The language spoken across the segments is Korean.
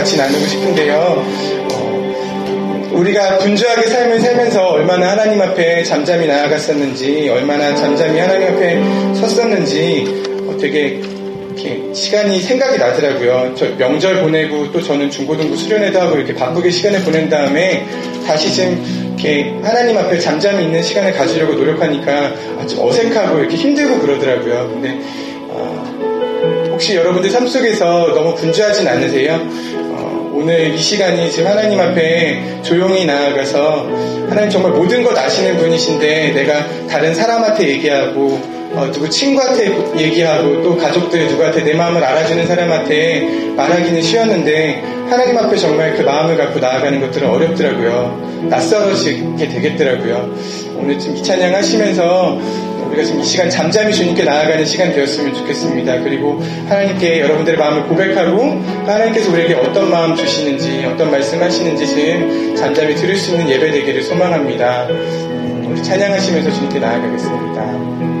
같이 나누고 싶은데요. 어, 우리가 분주하게 삶을 살면서 얼마나 하나님 앞에 잠잠히 나아갔었는지, 얼마나 잠잠히 하나님 앞에 섰었는지 어, 되게 시간이 생각이 나더라고요. 저 명절 보내고 또 저는 중고등부 수련회도 하고 이렇게 바쁘게 시간을 보낸 다음에 다시 좀 이렇게 하나님 앞에 잠잠히 있는 시간을 가지려고 노력하니까 아, 좀 어색하고 이렇게 힘들고 그러더라고요. 근데 아, 혹시 여러분들 삶 속에서 너무 분주하진 않으세요? 어, 오늘 이 시간이 지금 하나님 앞에 조용히 나아가서 하나님 정말 모든 것 아시는 분이신데 내가 다른 사람한테 얘기하고 어, 누구 친구한테 얘기하고 또 가족들 누구한테 내 마음을 알아주는 사람한테 말하기는 쉬웠는데 하나님 앞에 정말 그 마음을 갖고 나아가는 것들은 어렵더라고요. 낯설어지게 되겠더라고요. 오늘 좀 이 찬양 하시면서 우리가 지금 이 시간 잠잠히 주님께 나아가는 시간 되었으면 좋겠습니다. 그리고 하나님께 여러분들의 마음을 고백하고 하나님께서 우리에게 어떤 마음 주시는지 어떤 말씀 하시는지 지금 잠잠히 들을 수 있는 예배 되기를 소망합니다. 음, 우리 찬양하시면서 주님께 나아가겠습니다.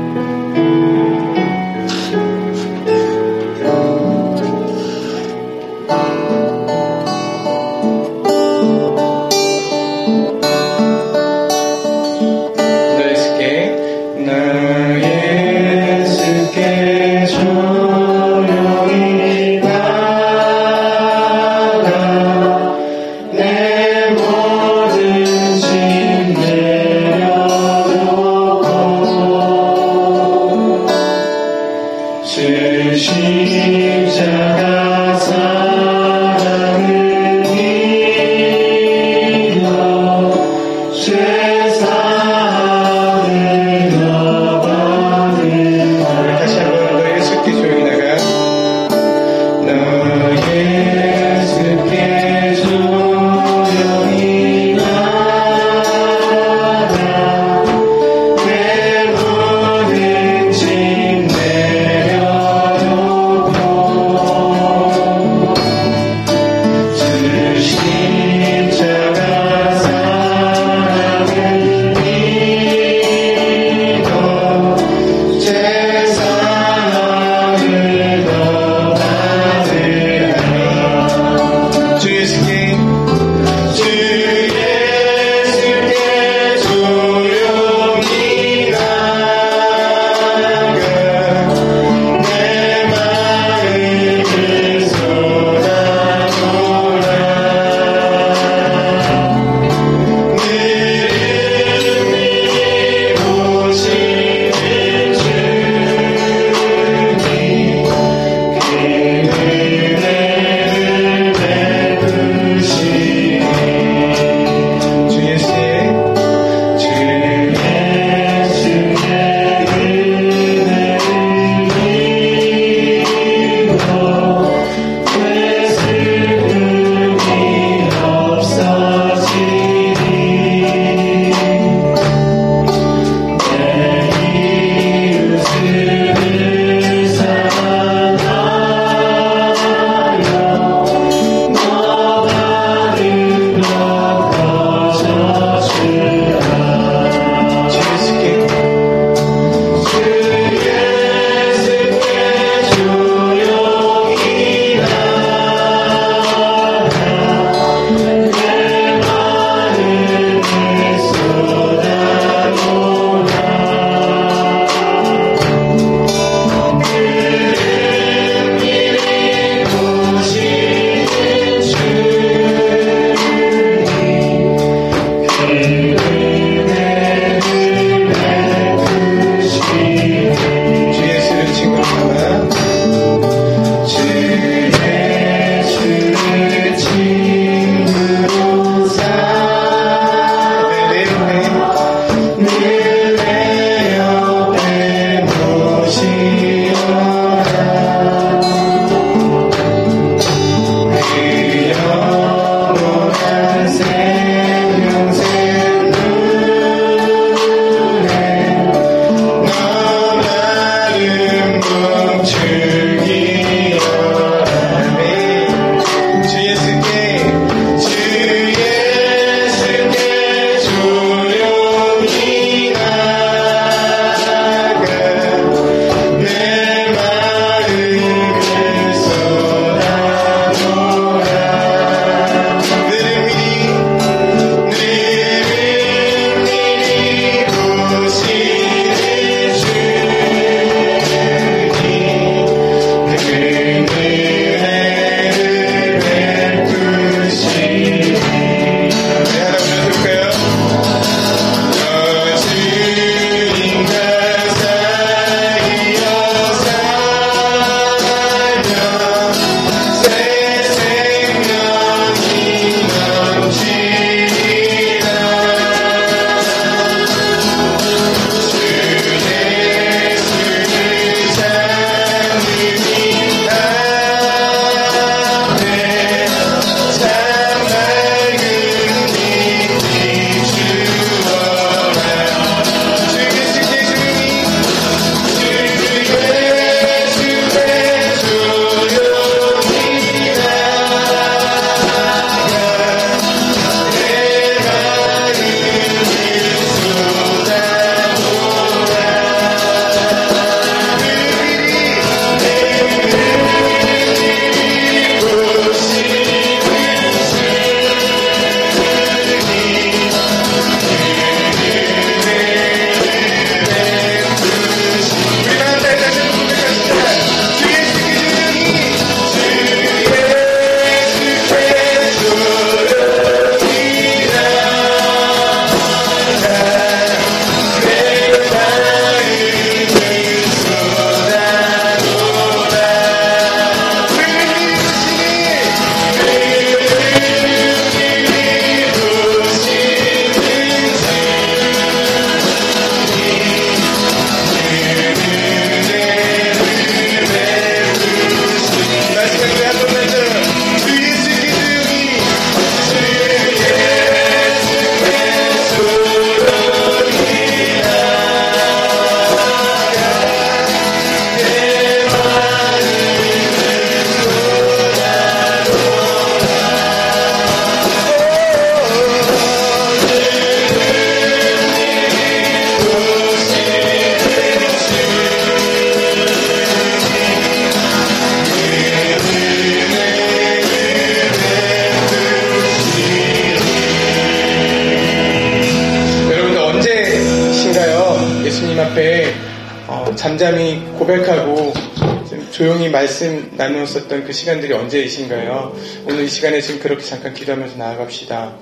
말씀 나누었었던 그 시간들이 언제이신가요? 오늘 이 시간에 지금 그렇게 잠깐 기도하면서 나아갑시다.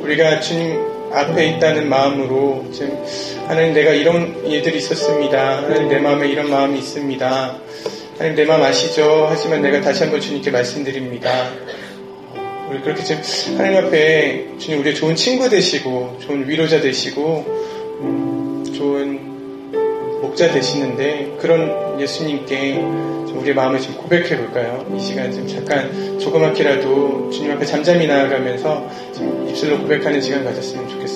우리가 주님 앞에 있다는 마음으로 지금 하나님 내가 이런 일들이 있었습니다. 하나님 내 마음에 이런 마음이 있습니다. 하나님 내 마음 아시죠? 하지만 내가 다시 한번 주님께 말씀드립니다. 우리 그렇게 지금 하나님 앞에 주님 우리의 좋은 친구 되시고 좋은 위로자 되시고 좋은 목자 되시는데 그런 예수님께 우리의 마음을 좀 고백해 볼까요? 이 시간 좀 잠깐 조그맣게라도 주님 앞에 잠잠히 나아가면서 입술로 고백하는 시간 가졌으면 좋겠습니다.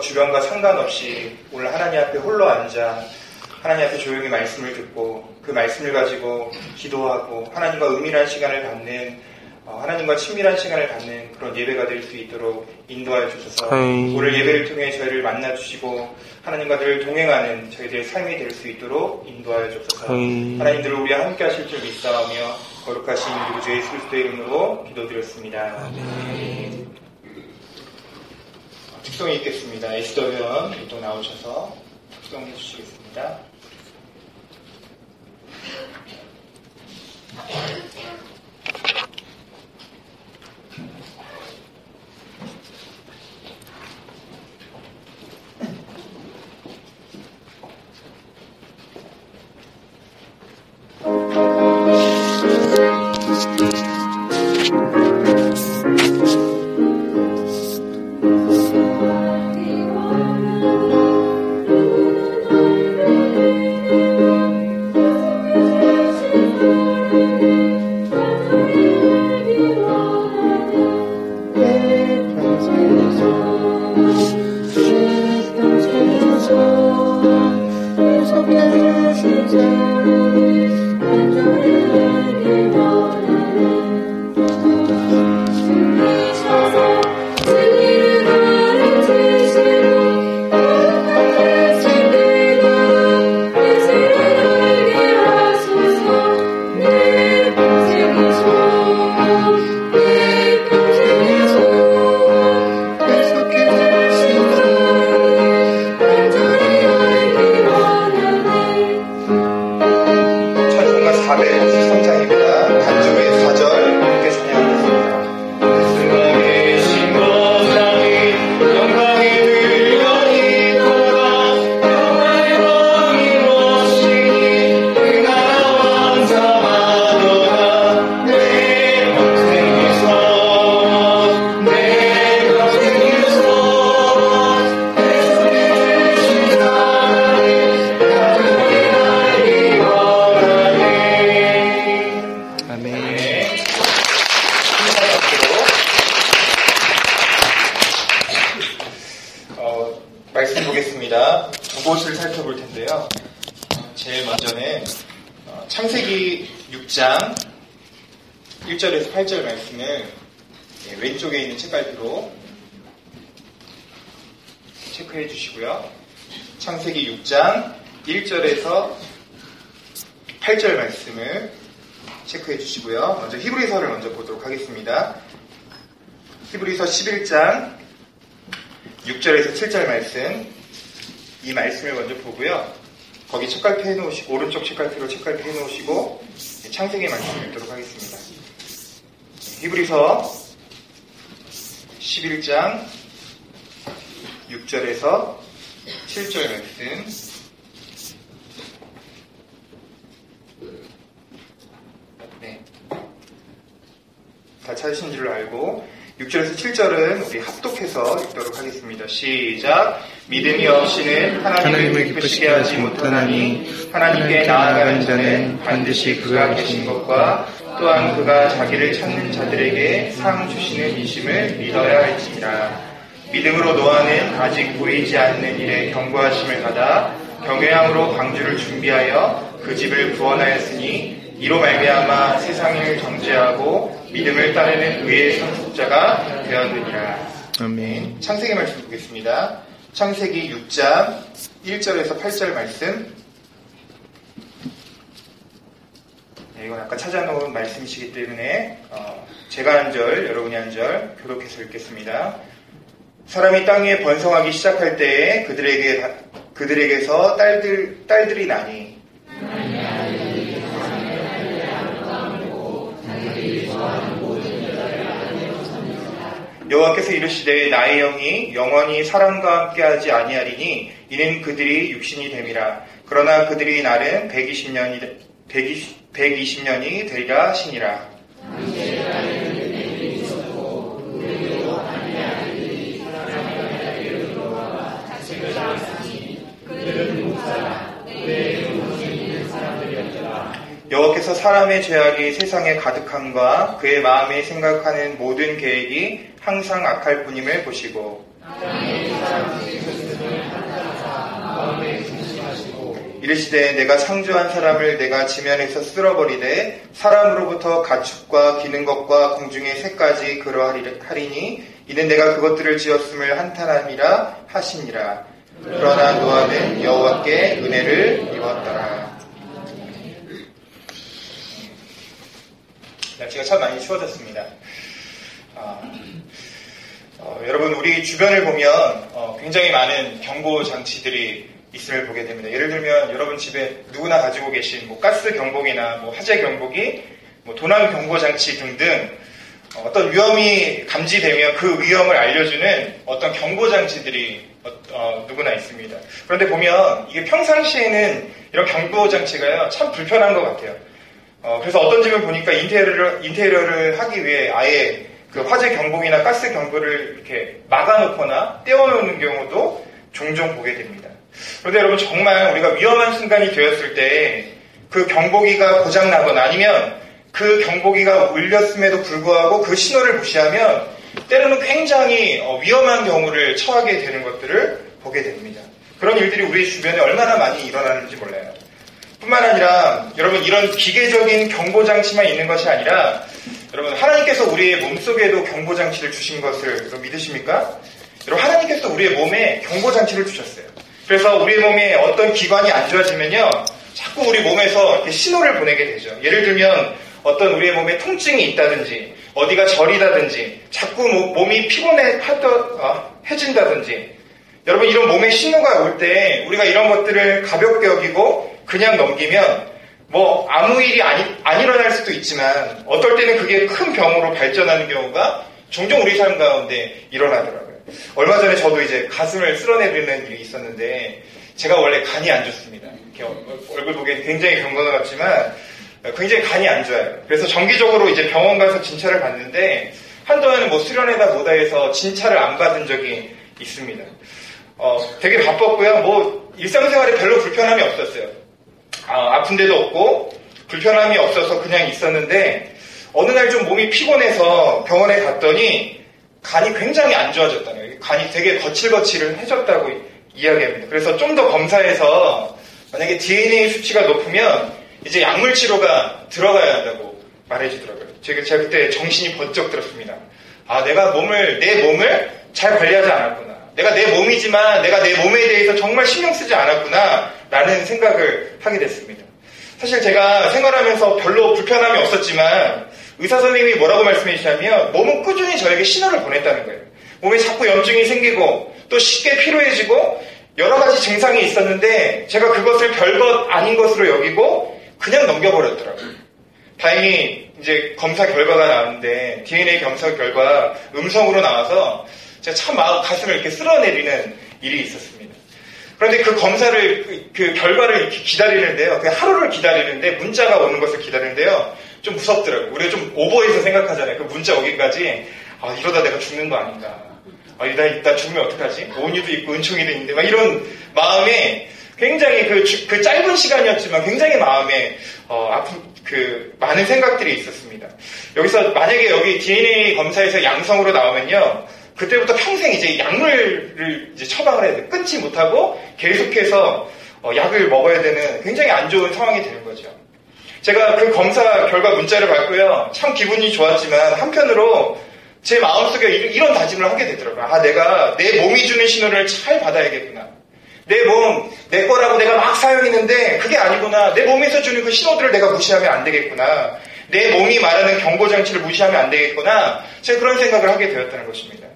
주변과 상관없이 오늘 하나님 앞에 홀로 앉아 하나님 앞에 조용히 말씀을 듣고 그 말씀을 가지고 기도하고 하나님과 은밀한 시간을 갖는 어, 하나님과 친밀한 시간을 갖는 그런 예배가 될 수 있도록 인도하여 주셔서. 오늘 예배를 통해 저희를 만나 주시고 하나님과 늘 동행하는 저희들의 삶이 될 수 있도록 인도하여 주셔서 하나님들 우리와 함께 하실 줄 믿사오며 거룩하신 우리 구 예수 그리스도의 이름으로 기도드렸습니다. 아멘. 특성이 있겠습니다. 에스더현 또 나오셔서 특성해 주시겠습니다. 그것을 살펴볼 텐데요. 제일 먼저는 어, 창세기 6장 1절에서 8절 말씀을 예, 왼쪽에 있는 책갈피로 체크해 주시고요. 창세기 6장 1절에서 8절 말씀을 체크해 주시고요. 먼저 히브리서를 먼저 보도록 하겠습니다. 히브리서 11장 6절에서 7절 말씀 이 말씀을 먼저 보고요. 거기 책갈피 해놓으시고 오른쪽 책갈피로 책갈피 해놓으시고 창세기 말씀을 읽도록 하겠습니다. 히브리서 11장 6절에서 7절 말씀 네. 다 찾으신 줄 알고 6절에서 7절은 우리 합독해서 읽도록 하겠습니다. 시작. 믿음이 없이는 하나님을 기쁘시게 하지 못하나니 하나님께 나아가는 자는 반드시 그가 계신 것과 또한 그가 자기를 찾는 자들에게 상 주시는 이심을 믿어야 할지니라. 믿음으로 노아는 아직 보이지 않는 일에 경고하심을 받아 경외함으로 광주를 준비하여 그 집을 구원하였으니 이로 말미암아 세상을 정죄하고 믿음을 따르는 의의 상속자가 되었느니라. 아멘. 창세기 말씀 보겠습니다. 창세기 6장 1절에서 8절 말씀. 네, 이건 아까 찾아놓은 말씀이시기 때문에 어, 제가 한 절, 여러분이 한 절 교독해서 읽겠습니다. 사람이 땅 위에 번성하기 시작할 때에 그들에게 그들에게서 딸들 딸들이 나니 여호와께서 이르시되 나의 영이 영원히 사람과 함께하지 아니하리니 이는 그들이 육신이 됨이라. 그러나 그들이 날은 120년이 120, 120년이 되리라 하시니라 여호와께서 사람의 죄악이 세상에 가득함과 그의 마음에 생각하는 모든 계획이 항상 악할 뿐임을 보시고 이르시되 내가 창조한 사람을 내가 지면에서 쓸어버리되 사람으로부터 가축과 기는 것과 공중의 새까지 그러하리니 이는 내가 그것들을 지었음을 한탄함이라 하시니라 그러나 노아는 여호와께 은혜를 입었더라 날씨가 참 많이 추워졌습니다. 어, 어, 여러분 우리 주변을 보면 어, 굉장히 많은 경보 장치들이 있음을 보게 됩니다. 예를 들면 여러분 집에 누구나 가지고 계신 뭐 가스 경보기나 뭐 화재 경보기, 뭐 도난 경보 장치 등등 어, 어떤 위험이 감지되면 그 위험을 알려주는 어떤 경보 장치들이 어, 누구나 있습니다. 그런데 보면 이게 평상시에는 이런 경보 장치가요 참 불편한 것 같아요. 어, 그래서 어떤 집을 보니까 인테리어를, 인테리어를 하기 위해 아예 그 화재 경보기나 가스 경보를 이렇게 막아놓거나 떼어놓는 경우도 종종 보게 됩니다. 그런데 여러분 정말 우리가 위험한 순간이 되었을 때 그 경보기가 고장나거나 아니면 그 경보기가 울렸음에도 불구하고 그 신호를 무시하면 때로는 굉장히 어, 위험한 경우를 처하게 되는 것들을 보게 됩니다. 그런 일들이 우리 주변에 얼마나 많이 일어나는지 몰라요. 뿐만 아니라 여러분 이런 기계적인 경보장치만 있는 것이 아니라 여러분 하나님께서 우리의 몸속에도 경보장치를 주신 것을 믿으십니까? 여러분 하나님께서 우리의 몸에 경보장치를 주셨어요. 그래서 우리의 몸에 어떤 기관이 안 좋아지면요 자꾸 우리 몸에서 신호를 보내게 되죠. 예를 들면 어떤 우리의 몸에 통증이 있다든지 어디가 저리다든지 자꾸 몸이 피곤해 어, 해진다든지 여러분 이런 몸에 신호가 올 때 우리가 이런 것들을 가볍게 여기고 그냥 넘기면 뭐 아무 일이 아니, 안 일어날 수도 있지만 어떨 때는 그게 큰 병으로 발전하는 경우가 종종 우리 삶 가운데 일어나더라고요. 얼마 전에 저도 이제 가슴을 쓸어내리는 일이 있었는데 제가 원래 간이 안 좋습니다. 이렇게 얼굴 보기엔 굉장히 것 같지만 굉장히 간이 안 좋아요. 그래서 정기적으로 이제 병원 가서 진찰을 받는데 한동안은 뭐 수련회다 뭐다 해서 진찰을 안 받은 적이 있습니다. 어, 되게 바빴고요. 뭐 일상생활에 별로 불편함이 없었어요. 아, 아픈 데도 없고 불편함이 없어서 그냥 있었는데 어느 날 좀 몸이 피곤해서 병원에 갔더니 간이 굉장히 안 좋아졌다는 간이 되게 거칠거칠해졌다고 이야기합니다. 그래서 좀 더 검사해서 만약에 DNA 수치가 높으면 이제 약물 치료가 들어가야 한다고 말해주더라고요. 제가 그때 정신이 번쩍 들었습니다. 아, 내가 몸을, 내 몸을 잘 관리하지 않았구나. 내가 내 몸이지만 내가 내 몸에 대해서 정말 신경 쓰지 않았구나. 라는 생각을 하게 됐습니다. 사실 제가 생활하면서 별로 불편함이 없었지만 의사 선생님이 뭐라고 말씀해 주시냐면 몸은 꾸준히 저에게 신호를 보냈다는 거예요. 몸에 자꾸 염증이 생기고 또 쉽게 피로해지고 여러 가지 증상이 있었는데 제가 그것을 별것 아닌 것으로 여기고 그냥 넘겨버렸더라고요. 다행히 이제 검사 결과가 나왔는데 DNA 검사 결과 음성으로 나와서 제가 참 마음 가슴을 이렇게 쓸어내리는 일이 있었습니다. 그런데 그 검사를 그, 그 결과를 기다리는데요. 그 하루를 기다리는데 문자가 오는 것을 기다리는데요. 좀 무섭더라고요. 우리가 좀 오버해서 생각하잖아요. 그 문자 오기까지 아 이러다 내가 죽는 거 아닌가. 아 이러다 이따 죽으면 어떡하지? 온유도 있고 은총이도 있는데 막 이런 마음에 굉장히 그, 그 짧은 시간이었지만 굉장히 마음에 어, 아픈 그 많은 생각들이 있었습니다. 여기서 만약에 여기 DNA 검사에서 양성으로 나오면요. 그때부터 평생 이제 약물을 이제 처방을 해야 돼. 끊지 못하고 계속해서 어, 약을 먹어야 되는 굉장히 안 좋은 상황이 되는 거죠. 제가 그 검사 결과 문자를 받고요. 참 기분이 좋았지만 한편으로 제 마음속에 이런 다짐을 하게 되더라고요. 아, 내가 내 몸이 주는 신호를 잘 받아야겠구나. 내 몸, 내 거라고 내가 막 사용했는데 그게 아니구나. 내 몸에서 주는 그 신호들을 내가 무시하면 안 되겠구나. 내 몸이 말하는 경고장치를 무시하면 안 되겠구나. 제가 그런 생각을 하게 되었다는 것입니다.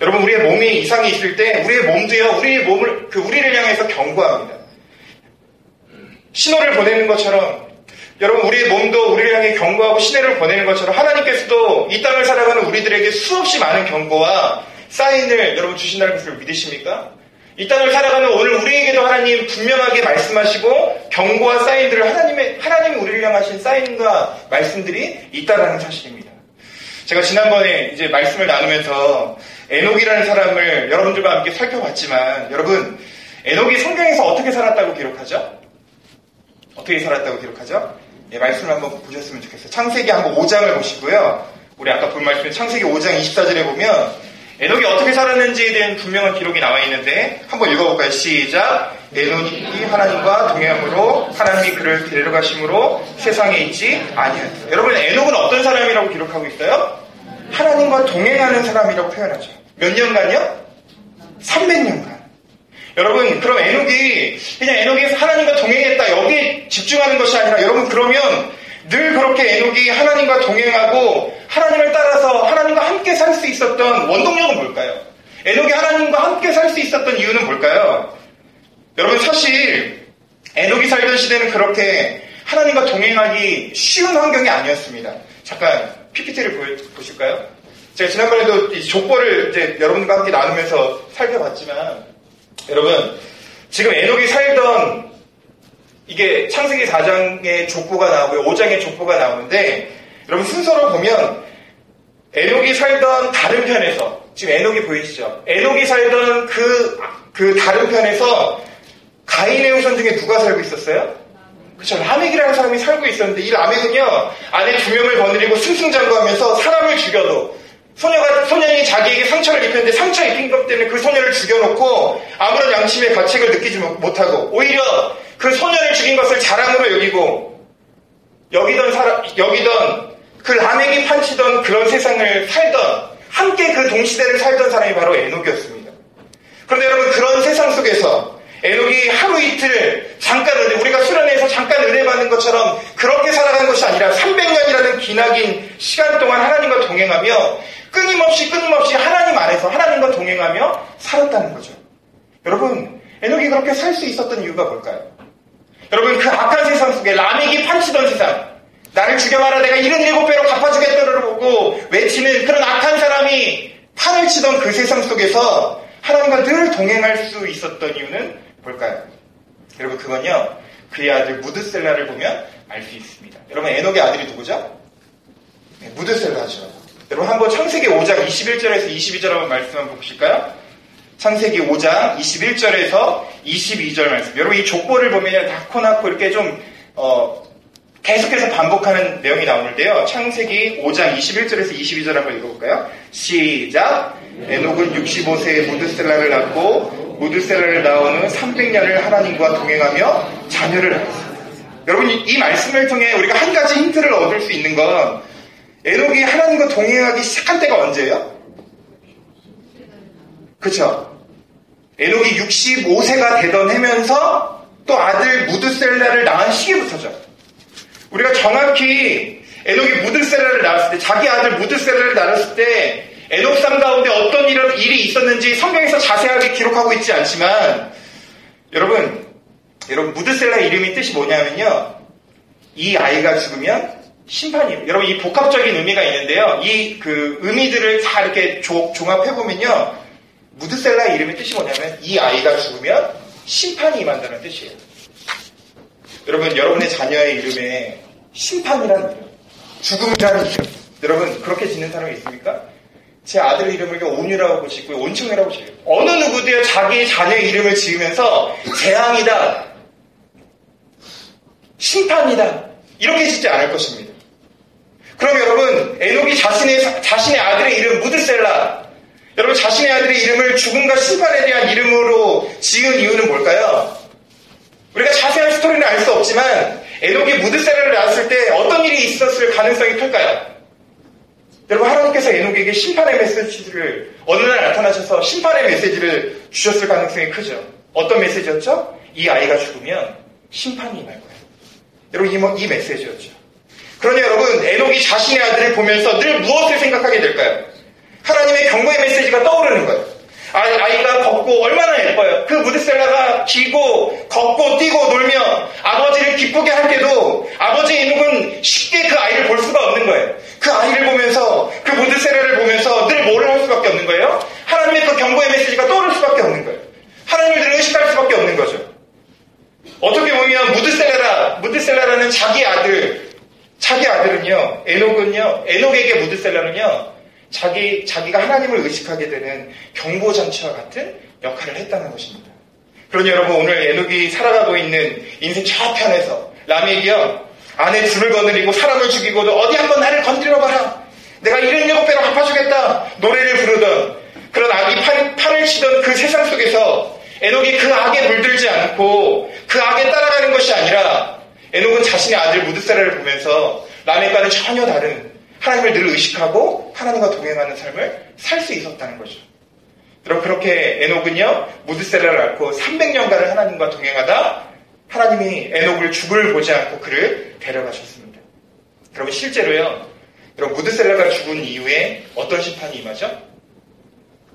여러분, 우리의 몸이 이상이 있을 때 우리의 몸도요, 우리의 몸을, 그 우리를 향해서 경고합니다. 신호를 보내는 것처럼 여러분 우리의 몸도 우리를 향해 경고하고 신뢰를 보내는 것처럼 하나님께서도 이 땅을 살아가는 우리들에게 수없이 많은 경고와 사인을 여러분 주신다는 것을 믿으십니까? 이 땅을 살아가는 오늘 우리에게도 하나님 분명하게 말씀하시고 경고와 사인들을 하나님의 하나님이 우리를 향하신 사인과 말씀들이 있다라는 사실입니다. 제가 지난번에 이제 말씀을 나누면서 에녹이라는 사람을 여러분들과 함께 살펴봤지만 여러분 에녹이 성경에서 어떻게 살았다고 기록하죠? 어떻게 살았다고 기록하죠? 예, 말씀을 한번 보셨으면 좋겠어요. 창세기 한번 5장을 보시고요. 우리 아까 본 말씀 창세기 5장 24절에 보면 에녹이 어떻게 살았는지에 대한 분명한 기록이 나와 있는데 한번 읽어볼까요? 시작. 에녹이 하나님과 동행함으로 하나님이 그를 데려가심으로 세상에 있지 아니하다. 여러분 에녹은 어떤 사람이라고 기록하고 있어요? 하나님과 동행하는 사람이라고 표현하죠. 몇 년간요? 300년간. 여러분, 그럼 에녹이 그냥 에녹이 하나님과 동행했다 여기에 집중하는 것이 아니라 여러분 그러면 늘 그렇게 에녹이 하나님과 동행하고 하나님을 따라서 하나님과 함께 살 수 있었던 원동력은 뭘까요? 에녹이 하나님과 함께 살 수 있었던 이유는 뭘까요? 여러분 사실 에녹이 살던 시대는 그렇게 하나님과 동행하기 쉬운 환경이 아니었습니다. 잠깐 PPT를 보실까요? 제가 지난번에도 족보를 이제 여러분과 함께 나누면서 살펴봤지만 여러분, 지금 에녹이 살던 이게 창세기 4장의 족보가 나오고요. 5장의 족보가 나오는데 여러분 순서로 보면 에녹이 살던 다른 편에서 지금 에녹이 보이시죠? 에녹이 살던 그, 그 다른 편에서 가인의 후손 중에 누가 살고 있었어요? 그쵸. 라멕이라는 사람이 살고 있었는데 이 라멕은요, 아내 두 명을 거느리고 승승장구하면서 사람을 죽여도 소녀가, 소년이 자기에게 상처를 입혔는데 상처 입힌 것 때문에 그 소녀를 죽여놓고 아무런 양심의 가책을 느끼지 못하고 오히려 그 소년을 죽인 것을 자랑으로 여기고 여기던 사람, 여기던 그 라멕이 판치던 그런 세상을 살던 함께 그 동시대를 살던 사람이 바로 에녹이었습니다. 그런데 여러분 그런 세상 속에서 에녹이 하루 이틀 잠깐 은혜, 우리가 수련회에서 잠깐 은혜 받는 것처럼 그렇게 살아간 것이 아니라 300년이라는 기나긴 시간 동안 하나님과 동행하며 끊임없이 끊임없이 하나님 안에서 하나님과 동행하며 살았다는 거죠. 여러분, 에녹이 그렇게 살 수 있었던 이유가 뭘까요? 여러분, 그 악한 세상 속에 라멕이 판치던 세상, 나를 죽여봐라 내가 77배로 갚아주겠다고 외치는 그런 악한 사람이 판을 치던 그 세상 속에서 하나님과 늘 동행할 수 있었던 이유는 뭘까요? 여러분, 그건요, 그의 아들 무드셀라를 보면 알 수 있습니다. 여러분, 에녹의 아들이 누구죠? 네, 무드셀라죠. 여러분 한번 창세기 5장 21절에서 22절 한번 말씀 한번 보실까요? 창세기 5장 21절에서 22절 말씀. 여러분 이 족보를 보면 낳고 이렇게 좀 어, 계속해서 반복하는 내용이 나오는데요. 창세기 5장 21절에서 22절 한번 읽어볼까요? 시작. 에녹은 65세에 무드셀라를 낳고 무드셀라를 낳은 후 300년을 하나님과 동행하며 자녀를 낳았습니다. 여러분 이 말씀을 통해 우리가 한 가지 힌트를 얻을 수 있는 건 에녹이 하나님과 동행하기 시작한 때가 언제예요? 그렇죠? 에녹이 65세가 되던 해면서 또 아들 무드셀라를 낳은 시기부터죠. 우리가 정확히 에녹이 무드셀라를 낳았을 때 자기 아들 무드셀라를 낳았을 때 에녹상 가운데 어떤 이런 일이 있었는지 성경에서 자세하게 기록하고 있지 않지만 여러분 여러분 무드셀라 이름이 뜻이 뭐냐면요 이 아이가 죽으면 심판이에요. 여러분 이 복합적인 의미가 있는데요. 이 그 의미들을 다 이렇게 조, 종합해 보면요 무드셀라 이름의 뜻이 뭐냐면 이 아이가 죽으면 심판이 임한다는 뜻이에요. 여러분 여러분의 자녀의 이름에 심판이라는 이름, 죽음이라는 이름 여러분 그렇게 짓는 사람이 있습니까? 제 아들 이름을 온유라고 짓고 온충이라고 지어요. 어느 누구도요 자기 자녀 이름을 지으면서 재앙이다, 심판이다 이렇게 짓지 않을 것입니다. 그럼 여러분 에녹이 자신의 자신의 아들의 이름 무드셀라 여러분 자신의 아들의 이름을 죽음과 심판에 대한 이름으로 지은 이유는 뭘까요? 우리가 자세한 스토리는 알 수 없지만 에녹이 무드셀라를 낳았을 때 어떤 일이 있었을 가능성이 클까요? 여러분 하나님께서 에녹에게 심판의 메시지를 어느 날 나타나셔서 심판의 메시지를 주셨을 가능성이 크죠. 어떤 메시지였죠? 이 아이가 죽으면 심판이 임할 거예요. 여러분 이, 메시지였죠. 그러니 여러분 에녹이 자신의 아들을 보면서 늘 무엇을 생각하게 될까요? 하나님의 경고의 메시지가 떠오르는 거예요. 아이 가 걷고 얼마나 예뻐요. 그 무드셀라가 기고 걷고 뛰고 놀며 아버지를 기쁘게 할 때도 아버지의 이목은 쉽게 그 아이를 볼 수가 없는 거예요. 그 아이를 보면서 그 무드셀라를 보면서 늘 뭐를 할 수밖에 없는 거예요? 하나님의 그 경고의 메시지가 떠오를 수밖에 없는 거예요. 하나님을 늘 의식할 수밖에 없는 거죠. 어떻게 보면 무드셀라라 무드셀라라는 자기 아들 자기 아들은요 에녹은요 에녹에게 무드셀라는요 자기, 자기가 하나님을 의식하게 되는 경보장치와 같은 역할을 했다는 것입니다. 그러니 여러분 오늘 에녹이 살아가고 있는 인생 저편에서 라멕이요 아내 줄을 거느리고 사람을 죽이고도 어디 한번 나를 건드려 봐라 내가 일곱 배로 갚아주겠다 노래를 부르던 그런 악이 팔, 팔을 치던 그 세상 속에서 에녹이 그 악에 물들지 않고 그 악에 따라가는 것이 아니라 에녹은 자신의 아들 무드세라를 보면서 라멕과는 전혀 다른 하나님을 늘 의식하고 하나님과 동행하는 삶을 살 수 있었다는 거죠. 여러분 그렇게 에녹은요 무드셀라를 앓고 300년간을 하나님과 동행하다 하나님이 에녹을 죽을 보지 않고 그를 데려가셨습니다. 여러분 실제로요 여러분 무드셀라가 죽은 이후에 어떤 심판이 임하죠?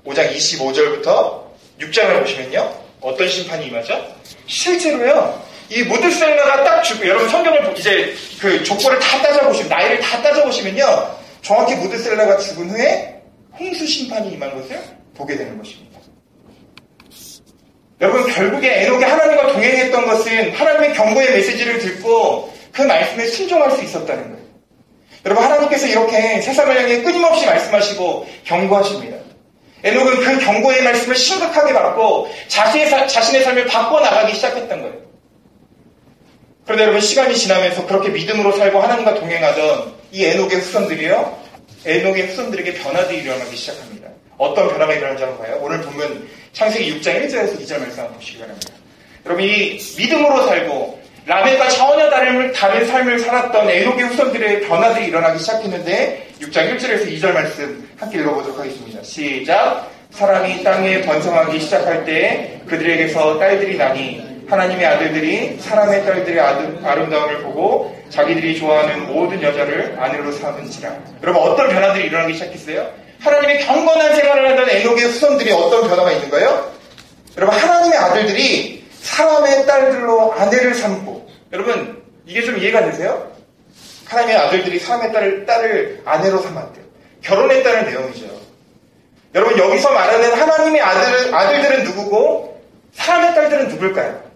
5장 25절부터 6장을 보시면요 어떤 심판이 임하죠? 실제로요 이 무드셀라가 딱 죽고 여러분 성경을 이제 그 족보를 다 따져보시면 나이를 다 따져보시면요 정확히 무드셀라가 죽은 후에 홍수 심판이 임한 것을 보게 되는 것입니다. 여러분 결국에 에녹이 하나님과 동행했던 것은 하나님의 경고의 메시지를 듣고 그 말씀에 순종할 수 있었다는 거예요. 여러분 하나님께서 이렇게 세상을 향해 끊임없이 말씀하시고 경고하십니다. 에녹은 그 경고의 말씀을 심각하게 받고 자신의, 자신의 삶을 바꿔나가기 시작했던 거예요. 그런데 여러분 시간이 지나면서 그렇게 믿음으로 살고 하나님과 동행하던 이 에녹의 후손들이요. 에녹의 후손들에게 변화들이 일어나기 시작합니다. 어떤 변화가 일어나는지 한번 봐요. 오늘 보면 창세기 6장 1절에서 2절 말씀 한번 보시기 바랍니다. 여러분 이 믿음으로 살고 라멕과 전혀 다른, 다른 삶을 살았던 에녹의 후손들의 변화들이 일어나기 시작했는데 6장 1절에서 2절 말씀 함께 읽어보도록 하겠습니다. 시작! 사람이 땅에 번성하기 시작할 때 그들에게서 딸들이 나니 하나님의 아들들이 사람의 딸들의 아름다움을 보고 자기들이 좋아하는 모든 여자를 아내로 삼은지라. 여러분 어떤 변화들이 일어나기 시작했어요? 하나님의 경건한 생활을 하던 에녹의 후손들이 어떤 변화가 있는 거예요? 여러분 하나님의 아들들이 사람의 딸들로 아내를 삼고 여러분 이게 좀 이해가 되세요? 하나님의 아들들이 사람의 딸을, 딸을 아내로 삼았대요. 결혼했다는 내용이죠. 여러분 여기서 말하는 하나님의 아들, 아들들은 누구고 사람의 딸들은 누굴까요?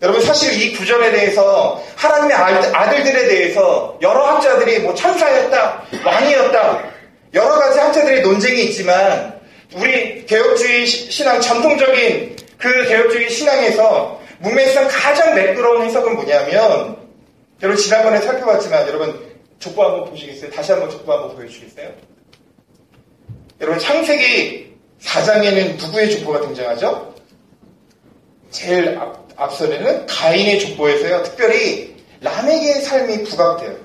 여러분 사실 이 구절에 대해서 하나님의 아들들에 대해서 여러 학자들이 뭐 천사였다, 왕이었다, 여러 가지 학자들의 논쟁이 있지만 우리 개혁주의 신앙 전통적인 그 개혁주의 신앙에서 문맥상 가장 매끄러운 해석은 뭐냐면 여러분 지난번에 살펴봤지만 여러분 족보 한번 보시겠어요? 다시 한번 족보 한번 보여주시겠어요? 여러분 창세기 4장에는 누구의 족보가 등장하죠? 제일 앞, 앞서는 가인의 족보에서요, 특별히 라멕의 삶이 부각돼요.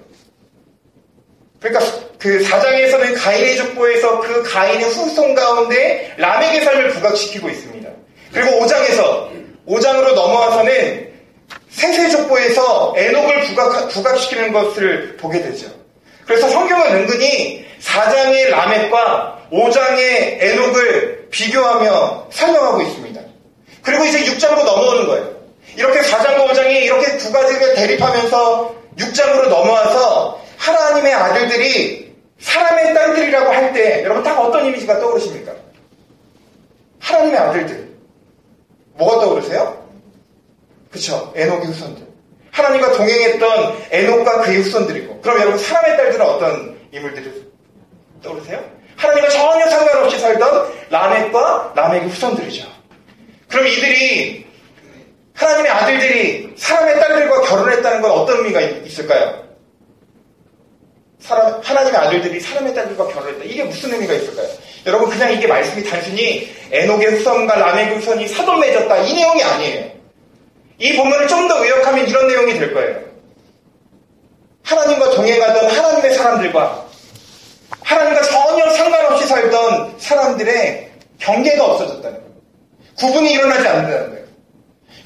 그러니까 그 4장에서는 가인의 족보에서 그 가인의 후손 가운데 라멕의 삶을 부각시키고 있습니다. 그리고 5장에서 5장으로 넘어와서는 생세 족보에서 에녹을 부각, 부각시키는 것을 보게 되죠. 그래서 성경은 은근히 4장의 라멕과 5장의 에녹을 비교하며 설명하고 있습니다. 그리고 이제 6장으로 넘어오는 거예요. 이렇게 4장과 5장이 이렇게 두 가지가 대립하면서 6장으로 넘어와서 하나님의 아들들이 사람의 딸들이라고 할 때 여러분 딱 어떤 이미지가 떠오르십니까? 하나님의 아들들. 뭐가 떠오르세요? 그쵸. 에녹의 후손들. 하나님과 동행했던 에녹과 그의 후손들이고. 그럼 여러분 사람의 딸들은 어떤 인물들이 떠오르세요? 하나님과 전혀 상관없이 살던 라멕과 라멕의 후손들이죠. 그럼 이들이 하나님의 아들들이 사람의 딸들과 결혼했다는 건 어떤 의미가 있을까요? 사람, 하나님의 아들들이 사람의 딸들과 결혼했다. 이게 무슨 의미가 있을까요? 여러분 그냥 이게 말씀이 단순히 에녹의 후손과 라멕의 후손이 사돈 맺었다 이 내용이 아니에요. 이 본문을 좀 더 의역하면 이런 내용이 될 거예요. 하나님과 동행하던 하나님의 사람들과 하나님과 전혀 상관없이 살던 사람들의 경계가 없어졌다는 거예요. 구분이 일어나지 않는다는 거예요.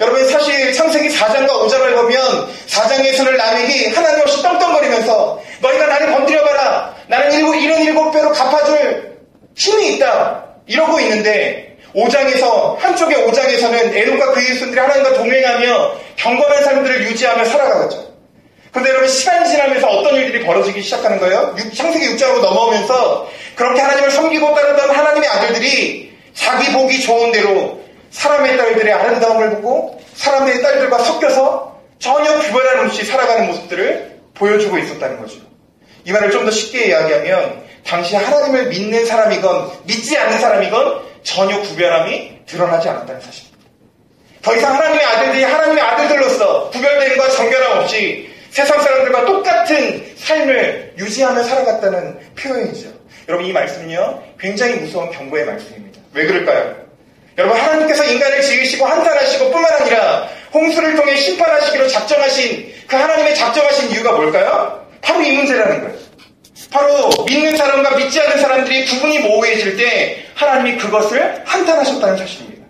여러분 사실 창세기 4장과 5장을 보면 4장에서는 라멕이 하나님 없이 떵떵거리면서 너희가 나를 건드려봐라. 나는 일곱, 이런 일곱 배로 갚아줄 힘이 있다. 이러고 있는데 5장에서 한쪽의 5장에서는 에녹과 그의 손들이 하나님과 동행하며 경건한 삶들을 유지하며 살아가죠. 근데 여러분 시간이 지나면서 어떤 일들이 벌어지기 시작하는 거예요? 창세기 6장으로 넘어오면서 그렇게 하나님을 섬기고 따르던 하나님의 아들들이 자기 보기 좋은 대로 사람의 딸들의 아름다움을 보고 사람의 딸들과 섞여서 전혀 구별함 없이 살아가는 모습들을 보여주고 있었다는 거죠. 이 말을 좀 더 쉽게 이야기하면 당시 하나님을 믿는 사람이건 믿지 않는 사람이건 전혀 구별함이 드러나지 않았다는 사실입니다. 더 이상 하나님의 아들들이 하나님의 아들들로서 구별됨과 정결함 없이 세상 사람들과 똑같은 삶을 유지하며 살아갔다는 표현이죠. 여러분 이 말씀은요 굉장히 무서운 경고의 말씀입니다. 왜 그럴까요? 여러분 하나님께서 인간을 지으시고 한탄하시고 뿐만 아니라 홍수를 통해 심판하시기로 작정하신 그 하나님의 작정하신 이유가 뭘까요? 바로 이 문제라는 거예요. 바로 믿는 사람과 믿지 않는 사람들이 구분이 모호해질 때 하나님이 그것을 한탄하셨다는 사실입니다.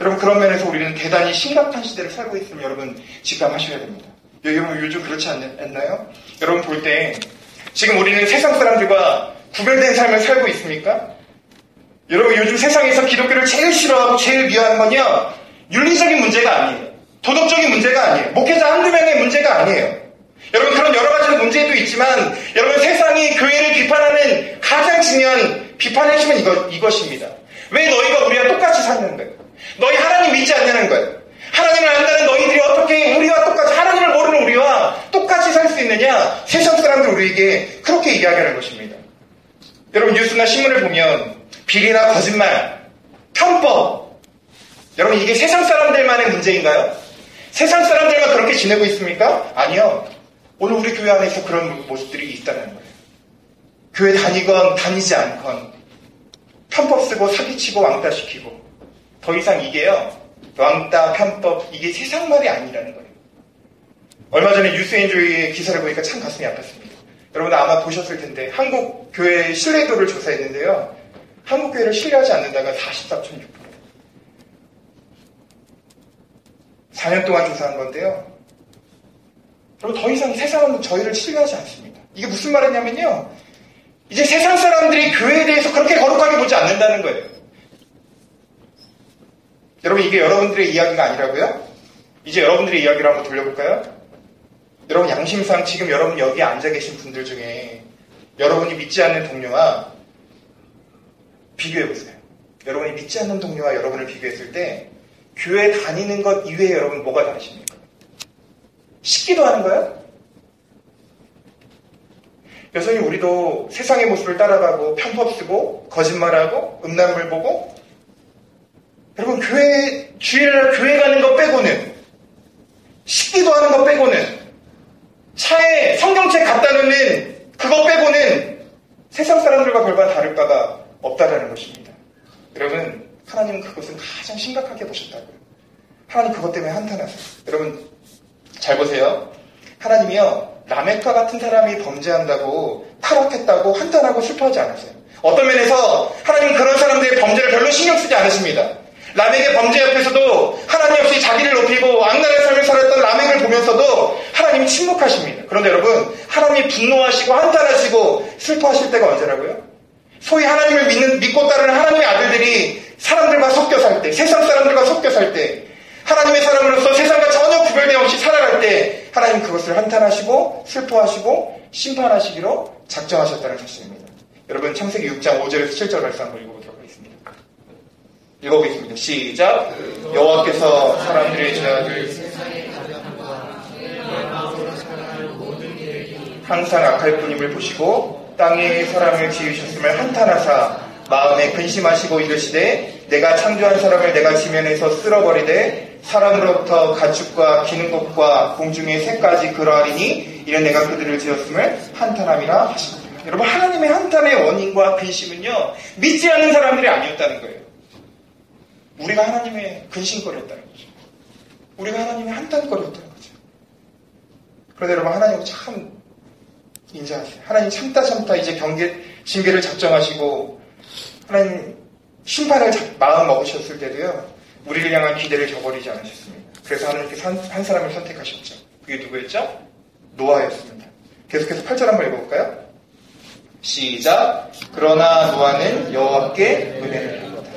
여러분 그런 면에서 우리는 대단히 심각한 시대를 살고 있으면 여러분 직감하셔야 됩니다. 여러분 요즘 그렇지 않나요? 여러분 볼 때 지금 우리는 세상 사람들과 구별된 삶을 살고 있습니까? 여러분 요즘 세상에서 기독교를 제일 싫어하고 제일 미워하는 건요 윤리적인 문제가 아니에요. 도덕적인 문제가 아니에요. 목회자 한두 명의 문제가 아니에요. 여러분 그런 여러 가지 문제도 있지만 여러분 세상이 교회를 비판하는 가장 중요한 비판의 핵심은 이것, 이것입니다. 왜 너희가 우리와 똑같이 사는 거예요? 너희 하나님 믿지 않냐는 거예요. 하나님을 안다는 너희들이 어떻게 우리와 똑같이 하나님을 모르는 우리와 똑같이 살 수 있느냐? 세상 사람들 우리에게 그렇게 이야기하는 것입니다. 여러분 뉴스나 신문을 보면 비리나 거짓말, 편법. 여러분 이게 세상 사람들만의 문제인가요? 세상 사람들만 그렇게 지내고 있습니까? 아니요. 오늘 우리 교회 안에서 그런 모습들이 있다는 거예요. 교회 다니건 다니지 않건 편법 쓰고 사기치고 왕따시키고 더 이상 이게요. 왕따, 편법 이게 세상 말이 아니라는 거예요. 얼마 전에 뉴스엔조이의 기사를 보니까 참 가슴이 아팠습니다. 여러분 아마 보셨을 텐데 한국 교회 신뢰도를 조사했는데요. 한국 교회를 신뢰하지 않는다가 44.6%. 4년 동안 조사한 건데요. 그리고 더 이상 세상은 저희를 신뢰하지 않습니다. 이게 무슨 말이냐면요. 이제 세상 사람들이 교회에 대해서 그렇게 거룩하게 보지 않는다는 거예요. 여러분 이게 여러분들의 이야기가 아니라고요? 이제 여러분들의 이야기를 한번 돌려볼까요? 여러분 양심상 지금 여러분 여기 앉아 계신 분들 중에 여러분이 믿지 않는 동료와 비교해 보세요. 여러분이 믿지 않는 동료와 여러분을 비교했을 때 교회 다니는 것 이외에 여러분 뭐가 다르십니까? 식기도 하는 거예요? 여전히 우리도 세상의 모습을 따라가고 편법 쓰고 거짓말하고 음란물 보고 여러분 교회 주일날 교회 가는 것 빼고는 식기도 하는 것 빼고는 차에 성경책 갖다 놓는 그것 빼고는 세상 사람들과 별반 다를 바가 없다라는 것입니다. 여러분 하나님은 그것은 가장 심각하게 보셨다고요. 하나님 그것 때문에 한탄하세요. 여러분 잘 보세요. 하나님이요 라멕과 같은 사람이 범죄한다고 타락했다고 한탄하고 슬퍼하지 않으세요. 어떤 면에서 하나님 그런 사람들의 범죄를 별로 신경 쓰지 않으십니다. 라멕의 범죄 옆에서도 하나님 없이 자기를 높이고 악랄한 삶을 살았던 라멕을 보면서도 하나님이 침묵하십니다. 그런데 여러분 하나님이 분노하시고 한탄하시고 슬퍼하실 때가 언제라고요? 소위 하나님을 믿는 믿고 따르는 하나님의 아들들이 사람들과 섞여 살 때, 세상 사람들과 섞여 살 때, 하나님의 사람으로서 세상과 전혀 구별됨 없이 살아갈 때 하나님 그것을 한탄하시고 슬퍼하시고 심판하시기로 작정하셨다는 사실입니다. 여러분 창세기 6장 5절에서 7절 말씀 한번 읽어보도록 하겠습니다. 읽어보겠습니다. 시작. 여호와께서 사람들의 죄악을 항상 악할 뿐임을 보시고 땅에 사람을 지으셨음을 한탄하사 마음에 근심하시고 이르시되 내가 창조한 사람을 내가 지면에서 쓸어버리되 사람으로부터 가축과 기는 것과 공중의 새까지 그러하리니 이는 내가 그들을 지었음을 한탄함이라 하십니다. 여러분 하나님의 한탄의 원인과 근심은요 믿지 않는 사람들이 아니었다는 거예요. 우리가 하나님의 근심거리였다는 거죠. 우리가 하나님의 한탄거리였다는 거죠. 그런데 여러분 하나님 참 인자하세요. 하나님 참다 참다 이제 경계 징계를 작정하시고 하나님 심판을 마음 먹으셨을 때도요 우리를 향한 기대를 저버리지 않으셨습니다. 그래서 하나님께서 한, 한 사람을 선택하셨죠. 그게 누구였죠? 노아였습니다. 계속해서 8절 한번 읽어볼까요? 시작. 그러나 노아는 여호와께 은혜를 받았다.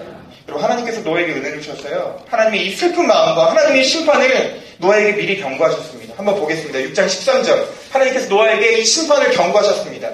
여러분 하나님께서 노아에게 은혜를 주셨어요. 하나님의 이 슬픈 마음과 하나님의 심판을 노아에게 미리 경고하셨습니다. 한번 보겠습니다. 6장 13절. 하나님께서 노아에게 이 심판을 경고하셨습니다.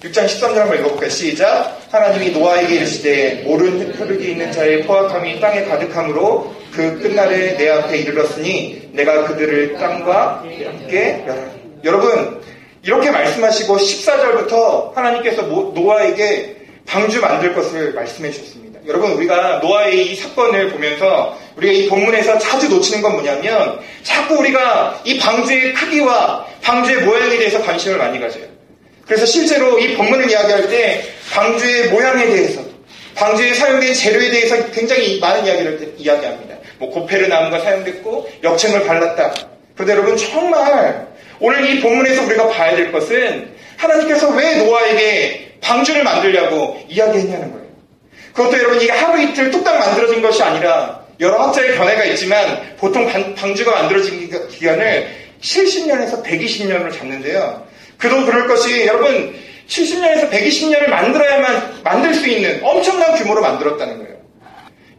6장 13절 한번 읽어볼까요? 시작. 하나님이 노아에게 이르시되 모른 혈육이 있는 자의 포악함이 땅에 가득함으로 그 끝날에 내 앞에 이르렀으니 내가 그들을 땅과 함께 멸하리. 여러분 이렇게 말씀하시고 14절부터 하나님께서 노아에게 방주 만들 것을 말씀해 주셨습니다. 여러분 우리가 노아의 이 사건을 보면서 우리가 이 본문에서 자주 놓치는 건 뭐냐면 자꾸 우리가 이 방주의 크기와 방주의 모양에 대해서 관심을 많이 가져요. 그래서 실제로 이 본문을 이야기할 때 방주의 모양에 대해서 방주에 사용된 재료에 대해서 굉장히 많은 이야기를 이야기합니다. 뭐 고페르 나무가 사용됐고 역청을 발랐다. 그런데 여러분 정말 오늘 이 본문에서 우리가 봐야 될 것은 하나님께서 왜 노아에게 방주를 만들려고 이야기했냐는 거예요. 그것도 여러분 이게 하루 이틀 뚝딱 만들어진 것이 아니라 여러 학자의 견해가 있지만 보통 방 주가 만들어진 기간을 70년에서 120년으로 잡는데요. 그도 그럴 것이 여러분 70년에서 120년을 만들어야만 만들 수 있는 엄청난 규모로 만들었다는 거예요.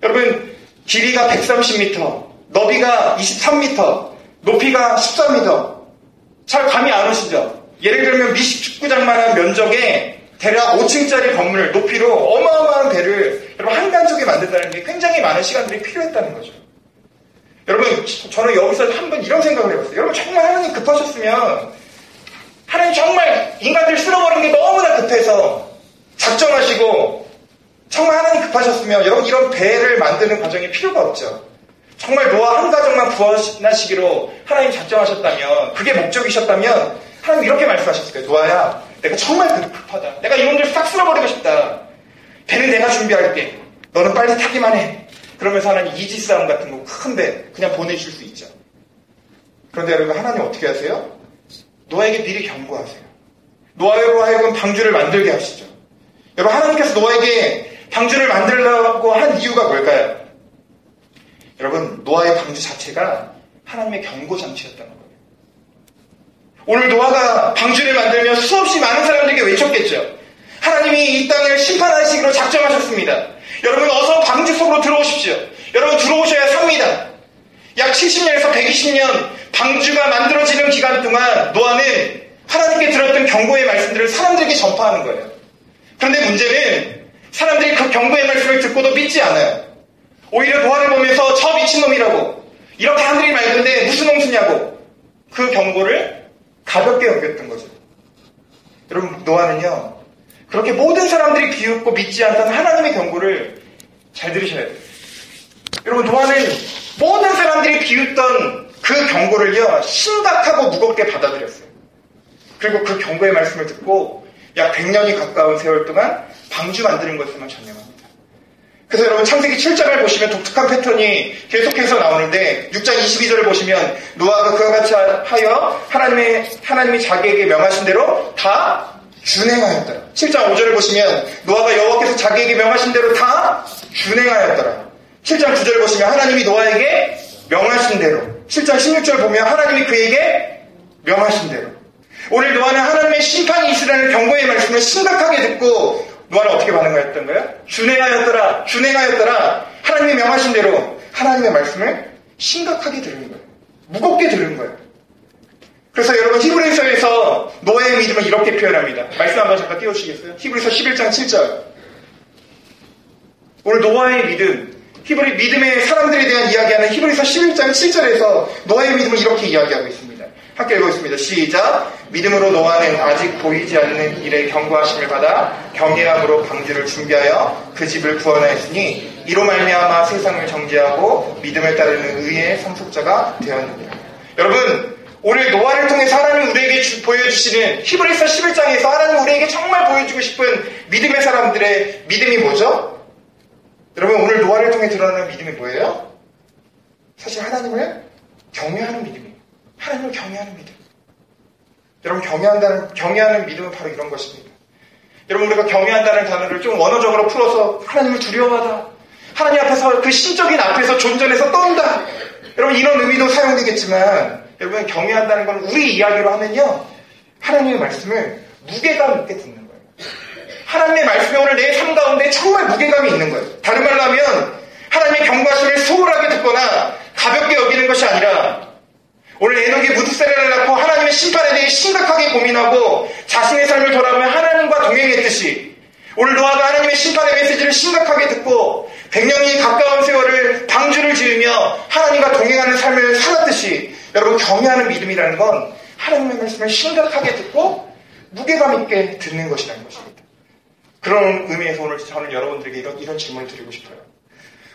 여러분 길이가 130m, 너비가 23m, 높이가 13m. 잘 감이 안 오시죠? 예를 들면 미식 축구장만한 면적에 대략 5층짜리 건물 높이로 어마어마한 배를 여러분 한간쪽에 만든다는 게 굉장히 많은 시간들이 필요했다는 거죠. 여러분 저는 여기서 한번 이런 생각을 해봤어요. 여러분 정말 하나님 급하셨으면 하나님 정말 인간들 쓸어버린 게 너무나 급해서 작정하시고 정말 하나님 급하셨으면 여러분 이런 배를 만드는 과정이 필요가 없죠. 정말 노아 한 가정만 구원하시기로 하나님 작정하셨다면 그게 목적이셨다면 하나님 이렇게 말씀하셨을 거예요. 노아야 내가 정말 급하다. 내가 이놈들 싹 쓸어버리고 싶다. 배는 내가 준비할게. 너는 빨리 타기만 해. 그러면서 하나님 이지 싸움 같은 거큰배 그냥 보내실 수 있죠. 그런데 여러분 하나님 어떻게 하세요? 노아에게 미리 경고하세요. 노아로 하여금 방주를 만들게 하시죠. 여러분 하나님께서 노아에게 방주를 만들려고 한 이유가 뭘까요? 여러분 노아의 방주 자체가 하나님의 경고 장치였다는 거예요. 오늘 노아가 방주를 만들며 수없이 많은 사람들에게 외쳤겠죠. 하나님이 이 땅을 심판하시기로 작정하셨습니다. 여러분 어서 방주 속으로 들어오십시오. 여러분 들어오셔야 삽니다. 약 70년에서 120년 방주가 만들어지는 기간 동안 노아는 하나님께 들었던 경고의 말씀들을 사람들에게 전파하는 거예요. 그런데 문제는 사람들이 그 경고의 말씀을 듣고도 믿지 않아요. 오히려 노아를 보면서 저 미친놈이라고 이렇게 하늘이 맑은데 무슨 홍수냐고 그 경고를 가볍게 여겼던 거죠. 여러분 노아는요 그렇게 모든 사람들이 비웃고 믿지 않던 하나님의 경고를 잘 들으셔야 돼요. 여러분 노아는 모든 사람들이 비웃던 그 경고를요 심각하고 무겁게 받아들였어요. 그리고 그 경고의 말씀을 듣고 약 100년이 가까운 세월 동안 방주 만드는 것에만 전념합니다. 그래서 여러분 창세기 7장을 보시면 독특한 패턴이 계속해서 나오는데 6장 22절을 보시면 노아가 그와 같이 하여 하나님의 하나님이 자기에게 명하신 대로 다 준행하였더라. 7장 5절을 보시면 노아가 여호와께서 자기에게 명하신 대로 다 준행하였더라. 7장 9절을 보시면 하나님이 노아에게 명하신 대로 7장 16절 보면 하나님이 그에게 명하신 대로 오늘 노아는 하나님의 심판이 있으라는 경고의 말씀을 심각하게 듣고 노아는 어떻게 반응하였던 거예요? 준행하였더라 준행하였더라 하나님이 명하신 대로 하나님의 말씀을 심각하게 들은 거예요. 무겁게 들은 거예요. 그래서 여러분 히브리서에서 노아의 믿음을 이렇게 표현합니다. 말씀 한번 잠깐 띄워주시겠어요? 히브리서 11장 7절 오늘 노아의 믿음 히브리 믿음의 사람들에 대한 이야기하는 히브리서 11장 7절에서 노아의 믿음을 이렇게 이야기하고 있습니다. 함께 읽어보겠습니다. 시작. 믿음으로 노아는 아직 보이지 않는 일에 경고하심을 받아 경외함으로 방주를 준비하여 그 집을 구원하였으니 이로 말미암아 세상을 정지하고 믿음을 따르는 의의 상속자가 되었느니라. 여러분 오늘 노아를 통해서 하나님 우리에게 보여주시는 히브리서 11장에서 하나님 우리에게 정말 보여주고 싶은 믿음의 사람들의 믿음이 뭐죠? 여러분 오늘 노아를 통해 드러나는 믿음이 뭐예요? 사실 하나님을 경외하는 믿음이에요. 하나님을 경외하는 믿음. 여러분 경외한다는 경외하는 믿음은 바로 이런 것입니다. 여러분 우리가 경외한다는 단어를 좀 원어적으로 풀어서 하나님을 두려워하다. 하나님 앞에서 그 신적인 앞에서 존전해서 떤다. 여러분 이런 의미도 사용되겠지만 여러분 경외한다는 건 우리 이야기로 하면요. 하나님의 말씀을 무게감 있게 듣는 거예요. 하나님의 말씀이 오늘 내 삶 가운데 정말 무게감이 있는 거예요. 다른 말로 하면 하나님의 경과심을 소홀하게 듣거나 가볍게 여기는 것이 아니라 오늘 에녹이 무드세례를 낳고 하나님의 심판에 대해 심각하게 고민하고 자신의 삶을 돌아보며 하나님과 동행했듯이 오늘 노아가 하나님의 심판의 메시지를 심각하게 듣고 백년이 가까운 세월을 방주를 지으며 하나님과 동행하는 삶을 살았듯이 여러분 경외하는 믿음이라는 건 하나님의 말씀을 심각하게 듣고 무게감 있게 듣는 것이라는 것입니다. 그런 의미에서 오늘 저는 여러분들에게 이런, 이런 질문을 드리고 싶어요.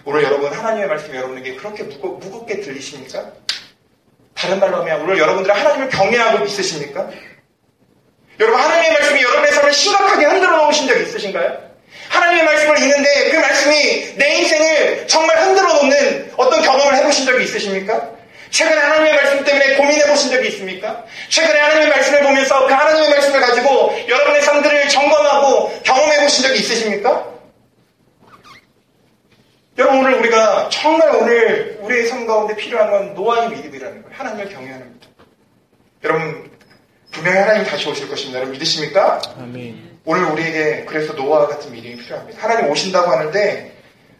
오늘 여러분 하나님의 말씀이 여러분에게 그렇게 무거, 무겁게 들리십니까? 다른 말로 하면 오늘 여러분들은 하나님을 경외하고 있으십니까? 여러분 하나님의 말씀이 여러분의 삶을 심각하게 흔들어 놓으신 적 있으신가요? 하나님의 말씀을 읽는데 그 말씀이 내 인생을 정말 흔들어 놓는 어떤 경험을 해보신 적이 있으십니까? 최근에 하나님의 말씀 때문에 고민해 보신 적이 있습니까? 최근에 하나님의 말씀을 보면서 그 하나님의 말씀을 가지고 여러분의 삶들을 점검하고 경험해 보신 적이 있으십니까? 여러분 오늘 우리가 정말 오늘 우리의 삶 가운데 필요한 건 노아의 믿음이라는 거예요. 하나님을 경외하는 믿음. 여러분 분명히 하나님 다시 오실 것입니다. 여러분 믿으십니까? 아멘. 오늘 우리에게 그래서 노아 같은 믿음이 필요합니다. 하나님 오신다고 하는데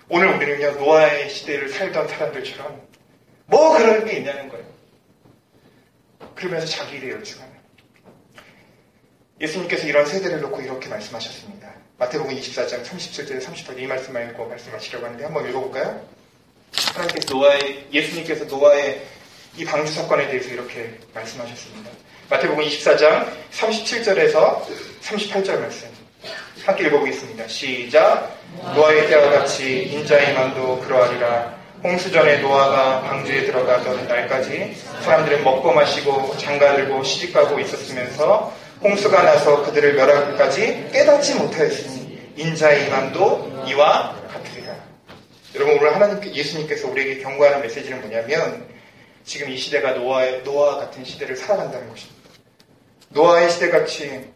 오늘 우리는요 노아의 시대를 살던 사람들처럼 뭐 그런 게 있냐는 거예요. 그러면서 자기 일에 열중하는. 예수님께서 이런 세대를 놓고 이렇게 말씀하셨습니다. 마태복음 24장 37절 38절 이 말씀만 읽고 말씀하시려고 하는데 한번 읽어볼까요? 하나님께서 노아의 예수님께서 노아의 이 방주 사건에 대해서 이렇게 말씀하셨습니다. 마태복음 24장 37절에서 38절 말씀 함께 읽어보겠습니다. 시작 노아의 때와 같이 인자의 만도 그러하리라 홍수 전에 노아가 방주에 들어가던 날까지 사람들은 먹고 마시고 장가들고 시집가고 있었으면서 홍수가 나서 그들을 멸하기까지 깨닫지 못하였으니 인자의 이만도 이와 같으리라. 여러분 오늘 하나님 예수님께서 우리에게 경고하는 메시지는 뭐냐면 지금 이 시대가 노아의 노아 같은 시대를 살아간다는 것입니다. 노아의 시대같이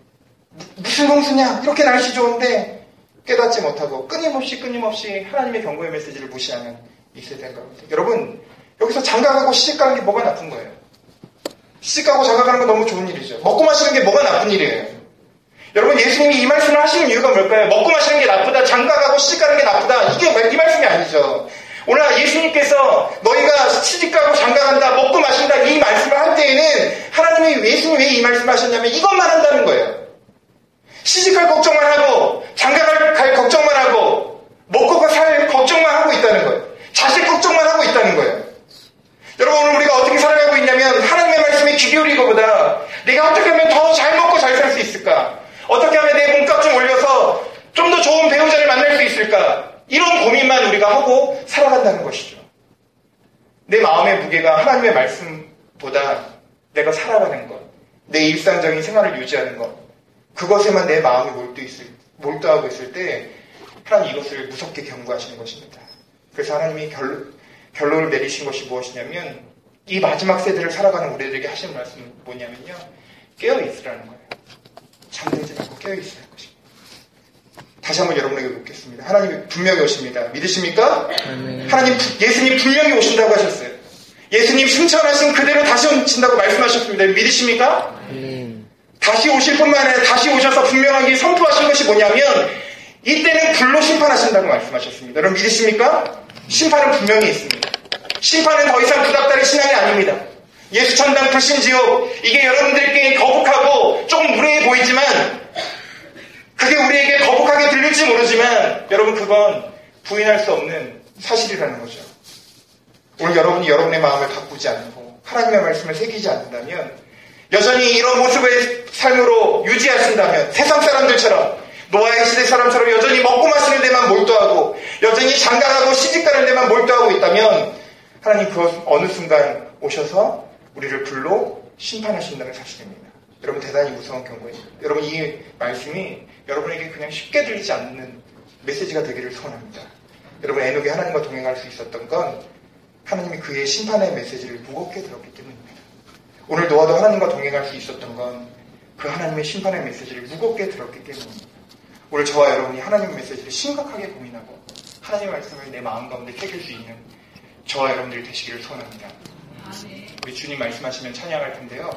무슨 홍수냐 이렇게 날씨 좋은데 깨닫지 못하고 끊임없이 끊임없이 하나님의 경고의 메시지를 무시하는 있어야 되는 겁니다. 여러분, 여기서 장가가고 시집가는 게 뭐가 나쁜 거예요? 시집가고 장가가는 건 너무 좋은 일이죠. 먹고 마시는 게 뭐가 나쁜 일이에요? 여러분, 예수님이 이 말씀을 하시는 이유가 뭘까요? 먹고 마시는 게 나쁘다, 장가가고 시집가는 게 나쁘다. 이게 이 말씀이 아니죠. 오늘 예수님께서 너희가 시집가고 장가간다, 먹고 마신다 이 말씀을 할 때에는 하나님이 예수님이 왜 이 말씀을 하셨냐면 이것만 한다는 거예요. 시집갈 걱정만 하고 장가갈 걱정만 하고 먹고 살 걱정만 하고 있다는 거예요. 자식 걱정만 하고 있다는 거예요. 여러분 오늘 우리가 어떻게 살아가고 있냐면 하나님의 말씀에 귀 기울이고보다 내가 어떻게 하면 더 잘 먹고 잘 살 수 있을까? 어떻게 하면 내 몸값 좀 올려서 좀 더 좋은 배우자를 만날 수 있을까? 이런 고민만 우리가 하고 살아간다는 것이죠. 내 마음의 무게가 하나님의 말씀보다 내가 살아가는 것, 내 일상적인 생활을 유지하는 것, 그것에만 내 마음이 몰두 있을, 몰두하고 있을 때 하나님 이것을 무섭게 경고하시는 것입니다. 그래서 하나님이 결, 결론을 내리신 것이 무엇이냐면 이 마지막 세대를 살아가는 우리들에게 하시는 말씀은 뭐냐면요. 깨어 있으라는 거예요. 잠들지 말고 깨어 있으라는 것입니다. 다시 한번 여러분에게 묻겠습니다. 하나님이 분명히 오십니다. 믿으십니까? 하나님, 예수님 분명히 오신다고 하셨어요. 예수님 승천하신 그대로 다시 오신다고 말씀하셨습니다. 믿으십니까? 다시 오실 뿐만 아니라 다시 오셔서 분명하게 선포하신 것이 뭐냐면 이때는 불로 심판하신다고 말씀하셨습니다. 여러분 믿으십니까? 심판은 분명히 있습니다. 심판은 더 이상 구닥다리 신앙이 아닙니다. 예수 천당 불신지옥 이게 여러분들께 거북하고 조금 무례해 보이지만 그게 우리에게 거북하게 들릴지 모르지만 여러분 그건 부인할 수 없는 사실이라는 거죠. 오늘 여러분이 여러분의 마음을 바꾸지 않고 하나님의 말씀을 새기지 않는다면 여전히 이런 모습의 삶으로 유지하신다면 세상 사람들처럼 노아의 시대 사람처럼 여전히 먹고 마시는 데만 몰두하고 여전히 장가가고 시집 가는 데만 몰두하고 있다면 하나님 그 어느 순간 오셔서 우리를 불로 심판하신다는 사실입니다. 여러분 대단히 무서운 경고입니다. 여러분 이 말씀이 여러분에게 그냥 쉽게 들리지 않는 메시지가 되기를 소원합니다. 여러분 에녹이 하나님과 동행할 수 있었던 건 하나님이 그의 심판의 메시지를 무겁게 들었기 때문입니다. 오늘 노아도 하나님과 동행할 수 있었던 건 그 하나님의 심판의 메시지를 무겁게 들었기 때문입니다. 오늘 저와 여러분이 하나님의 메시지를 심각하게 고민하고 하나님의 말씀을 내 마음 가운데 새길 수 있는 저와 여러분들이 되시기를 소원합니다. 우리 주님 말씀하시면 찬양할 텐데요.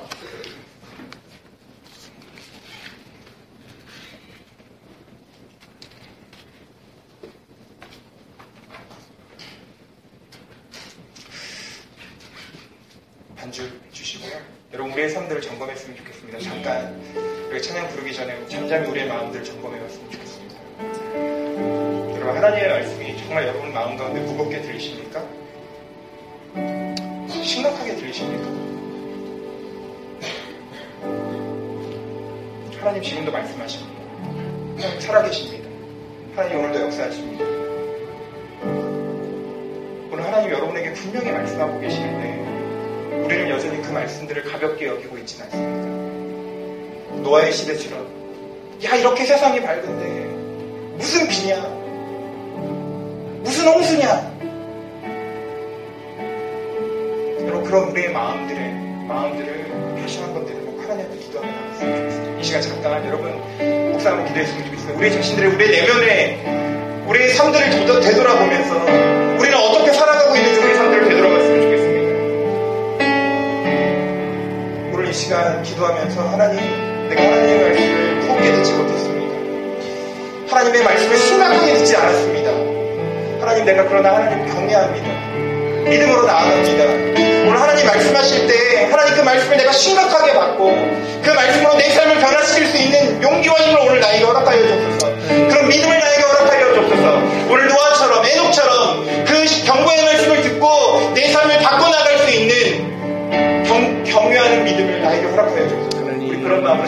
반주 주시고요. 여러분 우리의 삶들을 점검했으면 좋겠습니다. 잠깐 여기 찬양 부르기 전에 잠잠히 우리의 마음들을 점검해 봤으면 좋겠습니다. 여러분 하나님의 말씀이 정말 여러분 마음 가운데 무겁게 들리십니까? 들리십니까? 하나님 지금도 말씀하십니다. 하나님 살아계십니다. 하나님 오늘도 역사하십니다. 오늘 하나님 여러분에게 분명히 말씀하고 계시는데 우리는 여전히 그 말씀들을 가볍게 여기고 있지는 않습니다. 노아의 시대처럼 야 이렇게 세상이 밝은데 무슨 비냐 무슨 홍수냐 그런 우리의 마음들의 마음들을 다시 한번 내려놓고 하나님께 기도하며 나갔으면 좋겠습니다. 이 시간 잠깐 여러분 목사님으로 기도했으면 좋겠습니다. 우리 자신들의 우리 내면에 우리의 삶들을 되돌아보면서 우리는 어떻게 살아가고 있는지 우리 삶들을 되돌아봤으면 좋겠습니다. 오늘 이 시간 기도하면서 하나님 내가 하나님의 말씀을 무겁게 듣지 못했습니다. 하나님의 말씀을 심각하게 듣지 않았습니다. 하나님 내가 그러나 하나님 경외합니다. 믿음으로 나아갑니다. 오늘 하나님 말씀하실 때 하나님 그 말씀을 내가 심각하게 받고 그 말씀으로 내 삶을 변화시킬 수 있는 용기와 힘을 오늘 나에게 허락하여 주옵소서. 그런 믿음을 나에게 허락하여 주옵소서. 오늘 노아처럼 애녹처럼 그 경고의 말씀을 듣고 내 삶을 바꿔나갈 수 있는 경, 경외하는 믿음을 나에게 허락하여 주옵소서. 우리 그런 마음을